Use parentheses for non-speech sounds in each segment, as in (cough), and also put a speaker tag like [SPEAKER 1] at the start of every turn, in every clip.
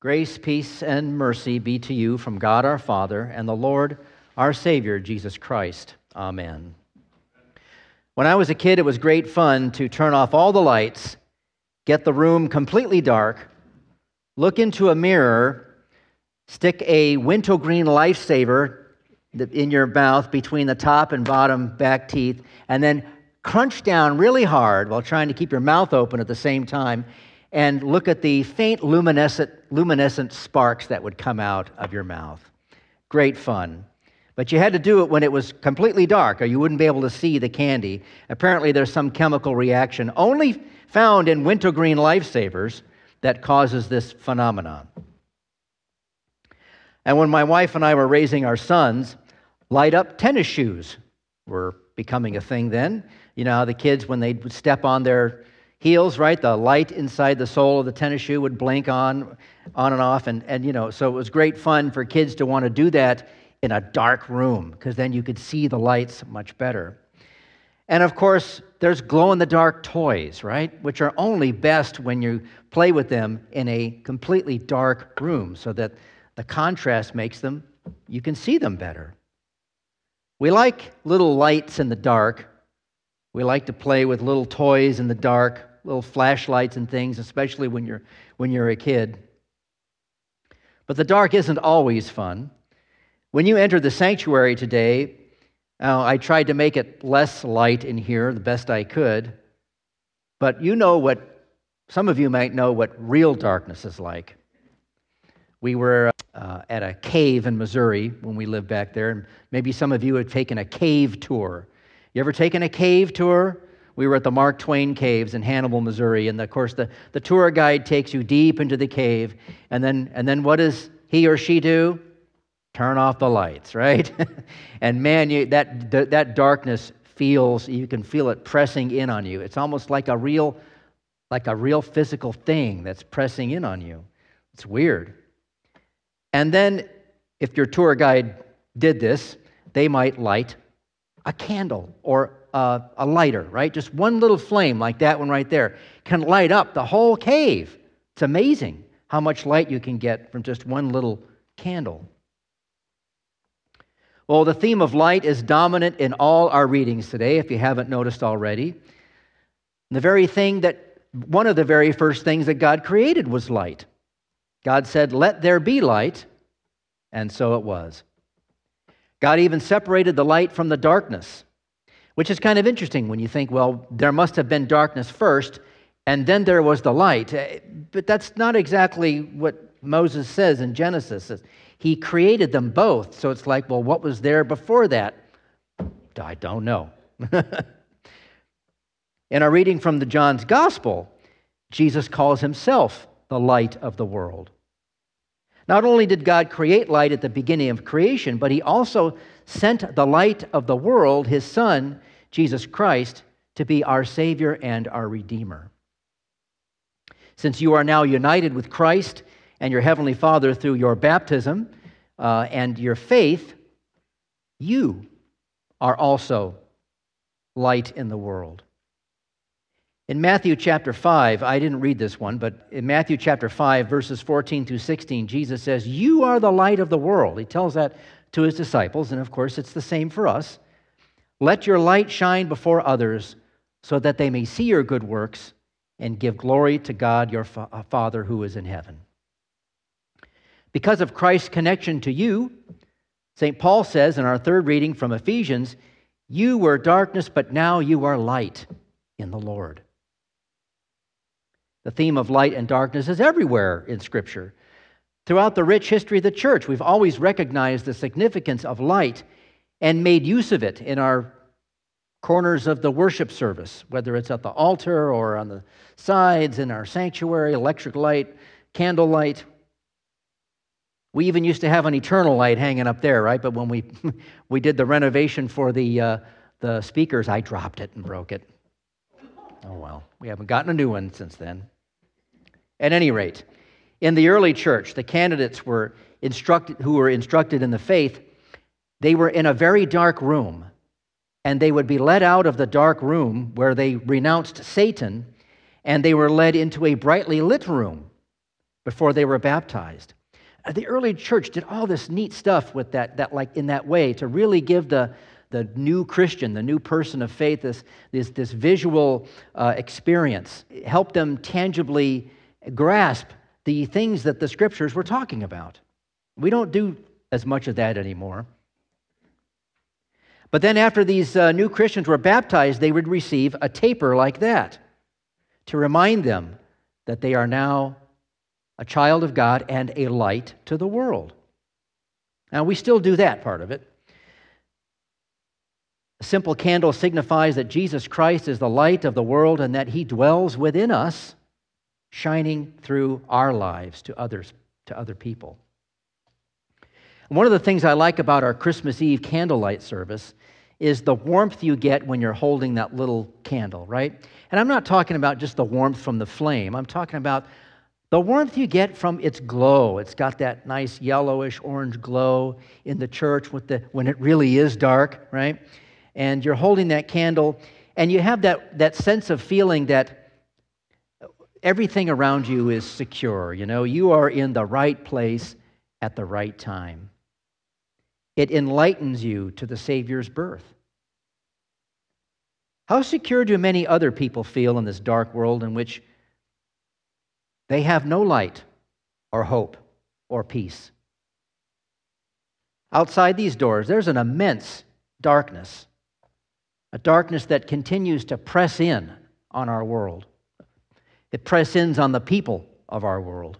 [SPEAKER 1] Grace, peace, and mercy be to you from God our Father and the Lord our Savior, Jesus Christ. Amen. When I was a kid, it was great fun to turn off all the lights, get the room completely dark, look into a mirror, stick a wintergreen lifesaver in your mouth between the top and bottom back teeth, and then crunch down really hard while trying to keep your mouth open at the same time and look at the faint luminescent, luminescent sparks that would come out of your mouth. Great fun. But you had to do it when it was completely dark, or you wouldn't be able to see the candy. Apparently, there's some chemical reaction only found in wintergreen lifesavers that causes this phenomenon. And when my wife and I were raising our sons, light up tennis shoes were becoming a thing then. You know the kids, when they would step on their heels, right? The light inside the sole of the tennis shoe would blink on, on and off. And, and, you know, so it was great fun for kids to want to do that in a dark room because then you could see the lights much better. And of course, there's glow in the dark toys, right? Which are only best when you play with them in a completely dark room so that the contrast makes them, you can see them better. We like little lights in the dark. We like to play with little toys in the dark little flashlights and things, especially when you're, when you're a kid. But the dark isn't always fun. When you enter the sanctuary today, uh, I tried to make it less light in here the best I could. But you know what, some of you might know what real darkness is like. We were uh, at a cave in Missouri when we lived back there, and maybe some of you had taken a cave tour. You ever taken a cave tour? We were at the Mark Twain Caves in Hannibal, Missouri. And of course, the, the tour guide takes you deep into the cave. And then, and then what does he or she do? Turn off the lights, (laughs) right? and man, you, that, that darkness feels, you can feel it pressing in on you. It's almost like a real, like a real physical thing that's pressing in on you. It's weird. And then, if your tour guide did this, they might light a candle or uh, a lighter, right? Just one little flame like that one right there can light up the whole cave. It's amazing how much light you can get from just one little candle. Well, the theme of light is dominant in all our readings today, if you haven't noticed already. The very thing that, one of the very first things that God created was light. God said, Let there be light, and so it was. God even separated the light from the darkness which is kind of interesting when you think, well, there must have been darkness first, and then there was the light. Eh, but that's not exactly what Moses says in Genesis. He created them both. So it's like, well, what was there before that? I don't know. (laughs) in our reading from the John's Gospel, Jesus calls himself the light of the world. Not only did God create light at the beginning of creation, but he also sent the light of the world, his son, Jesus Christ to be our Savior and our Redeemer. Since you are now united with Christ and your Heavenly Father through your baptism uh, and your faith, you are also light in the world. In Matthew chapter 5, I didn't read this one, but in Matthew chapter 5, verses 14 through 16, Jesus says, You are the light of the world. He tells that to his disciples, and of course, it's the same for us. Let your light shine before others so that they may see your good works and give glory to God your fa- uh, Father who is in heaven. Because of Christ's connection to you, St. Paul says in our third reading from Ephesians, You were darkness, but now you are light in the Lord. The theme of light and darkness is everywhere in Scripture. Throughout the rich history of the church, we've always recognized the significance of light and made use of it in our corners of the worship service, whether it's at the altar or on the sides in our sanctuary, electric light, candle light. We even used to have an eternal light hanging up there, right? But when we, (laughs) we did the renovation for the, uh, the speakers, I dropped it and broke it. Oh well, we haven't gotten a new one since then. At any rate, in the early church, the candidates were instructed, who were instructed in the faith they were in a very dark room, and they would be led out of the dark room where they renounced Satan, and they were led into a brightly lit room before they were baptized. Uh, the early church did all this neat stuff with that, that like in that way to really give the, the new Christian, the new person of faith, this, this, this visual uh, experience, help them tangibly grasp the things that the scriptures were talking about. We don't do as much of that anymore. But then, after these uh, new Christians were baptized, they would receive a taper like that to remind them that they are now a child of God and a light to the world. Now, we still do that part of it. A simple candle signifies that Jesus Christ is the light of the world and that he dwells within us, shining through our lives to others, to other people. one of the things I like about our Christmas Eve candlelight service is the warmth you get when you're holding that little candle, right? And I'm not talking about just the warmth from the flame. I'm talking about the warmth you get from its glow. It's got that nice yellowish orange glow in the church with the, when it really is dark, right? And you're holding that candle, and you have that, that sense of feeling that everything around you is secure. You know, you are in the right place at the right time. It enlightens you to the Savior's birth. How secure do many other people feel in this dark world in which they have no light or hope or peace? Outside these doors, there's an immense darkness, a darkness that continues to press in on our world. It presses in on the people of our world.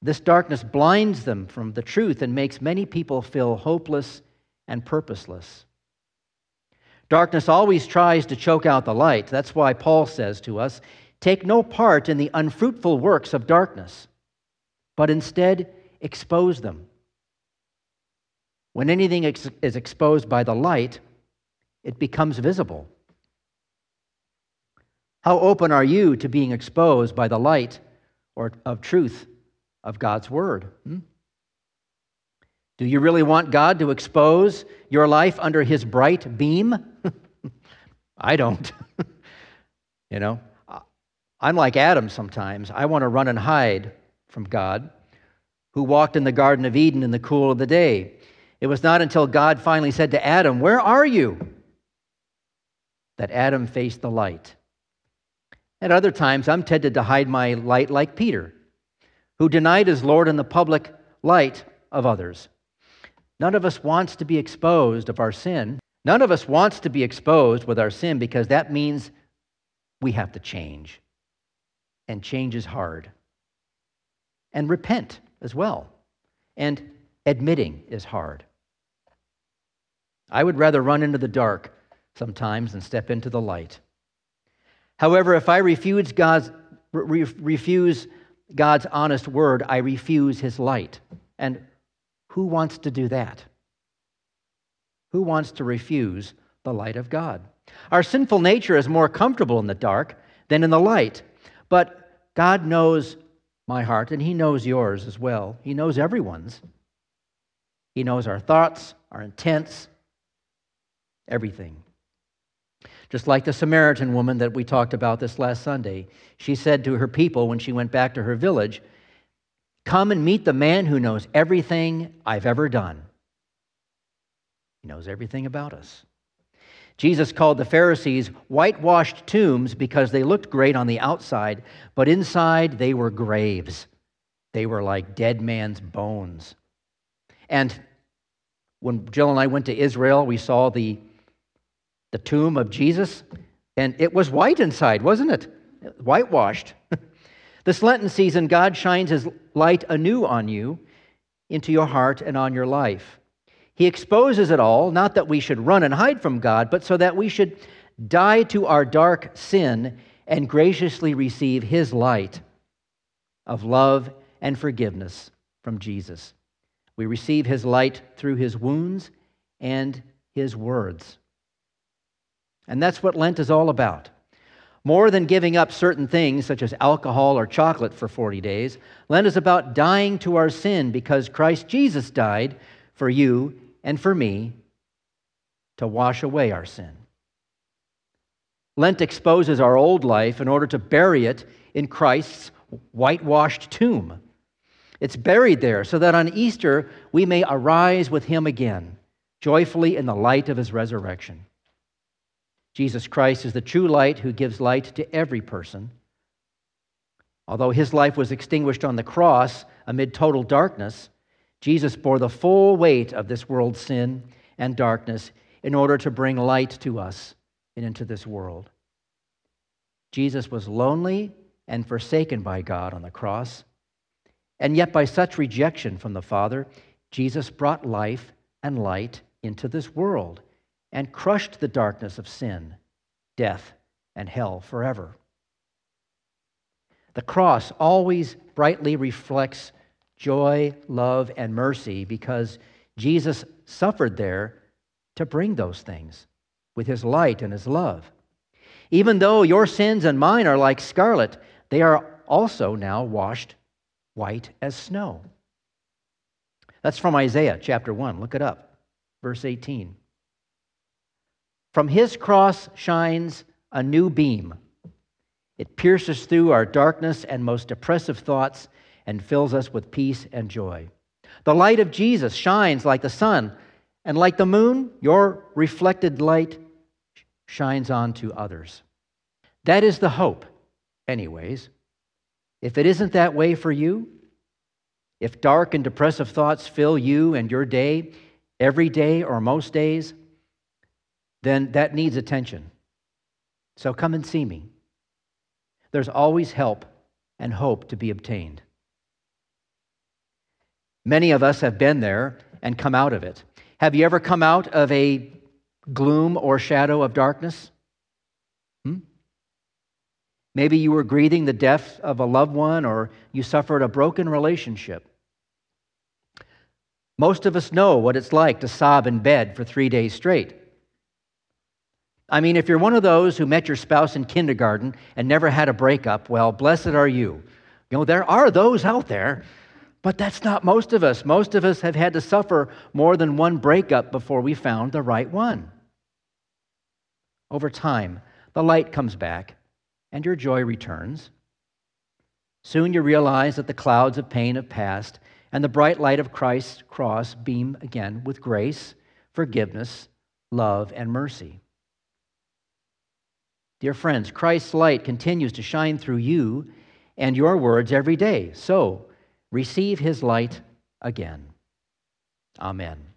[SPEAKER 1] This darkness blinds them from the truth and makes many people feel hopeless and purposeless. Darkness always tries to choke out the light. That's why Paul says to us take no part in the unfruitful works of darkness, but instead expose them. When anything is exposed by the light, it becomes visible. How open are you to being exposed by the light or of truth of God's Word. Hmm? Do you really want God to expose your life under His bright beam? (laughs) I don't. (laughs) you know, I'm like Adam sometimes. I want to run and hide from God, who walked in the Garden of Eden in the cool of the day. It was not until God finally said to Adam, Where are you? that Adam faced the light. At other times, I'm tempted to hide my light like Peter who denied his Lord in the public light of others. None of us wants to be exposed of our sin. None of us wants to be exposed with our sin because that means we have to change. And change is hard. And repent as well. And admitting is hard. I would rather run into the dark sometimes than step into the light. However, if I refuse God's re- refuse God's honest word, I refuse his light. And who wants to do that? Who wants to refuse the light of God? Our sinful nature is more comfortable in the dark than in the light. But God knows my heart, and He knows yours as well. He knows everyone's. He knows our thoughts, our intents, everything. Just like the Samaritan woman that we talked about this last Sunday, she said to her people when she went back to her village, Come and meet the man who knows everything I've ever done. He knows everything about us. Jesus called the Pharisees whitewashed tombs because they looked great on the outside, but inside they were graves. They were like dead man's bones. And when Jill and I went to Israel, we saw the the tomb of Jesus, and it was white inside, wasn't it? Whitewashed. (laughs) this Lenten season, God shines his light anew on you, into your heart, and on your life. He exposes it all, not that we should run and hide from God, but so that we should die to our dark sin and graciously receive his light of love and forgiveness from Jesus. We receive his light through his wounds and his words. And that's what Lent is all about. More than giving up certain things, such as alcohol or chocolate, for 40 days, Lent is about dying to our sin because Christ Jesus died for you and for me to wash away our sin. Lent exposes our old life in order to bury it in Christ's whitewashed tomb. It's buried there so that on Easter we may arise with him again, joyfully in the light of his resurrection. Jesus Christ is the true light who gives light to every person. Although his life was extinguished on the cross amid total darkness, Jesus bore the full weight of this world's sin and darkness in order to bring light to us and into this world. Jesus was lonely and forsaken by God on the cross. And yet, by such rejection from the Father, Jesus brought life and light into this world and crushed the darkness of sin, death, and hell forever. The cross always brightly reflects joy, love, and mercy because Jesus suffered there to bring those things with his light and his love. Even though your sins and mine are like scarlet, they are also now washed white as snow. That's from Isaiah chapter 1. Look it up, verse 18. From his cross shines a new beam. It pierces through our darkness and most oppressive thoughts and fills us with peace and joy. The light of Jesus shines like the sun, and like the moon, your reflected light shines on to others. That is the hope, anyways. If it isn't that way for you, if dark and depressive thoughts fill you and your day, every day or most days, then that needs attention. So come and see me. There's always help and hope to be obtained. Many of us have been there and come out of it. Have you ever come out of a gloom or shadow of darkness? Hmm? Maybe you were grieving the death of a loved one or you suffered a broken relationship. Most of us know what it's like to sob in bed for three days straight. I mean, if you're one of those who met your spouse in kindergarten and never had a breakup, well, blessed are you. You know, there are those out there, but that's not most of us. Most of us have had to suffer more than one breakup before we found the right one. Over time, the light comes back and your joy returns. Soon you realize that the clouds of pain have passed and the bright light of Christ's cross beam again with grace, forgiveness, love, and mercy. Dear friends, Christ's light continues to shine through you and your words every day. So receive his light again. Amen.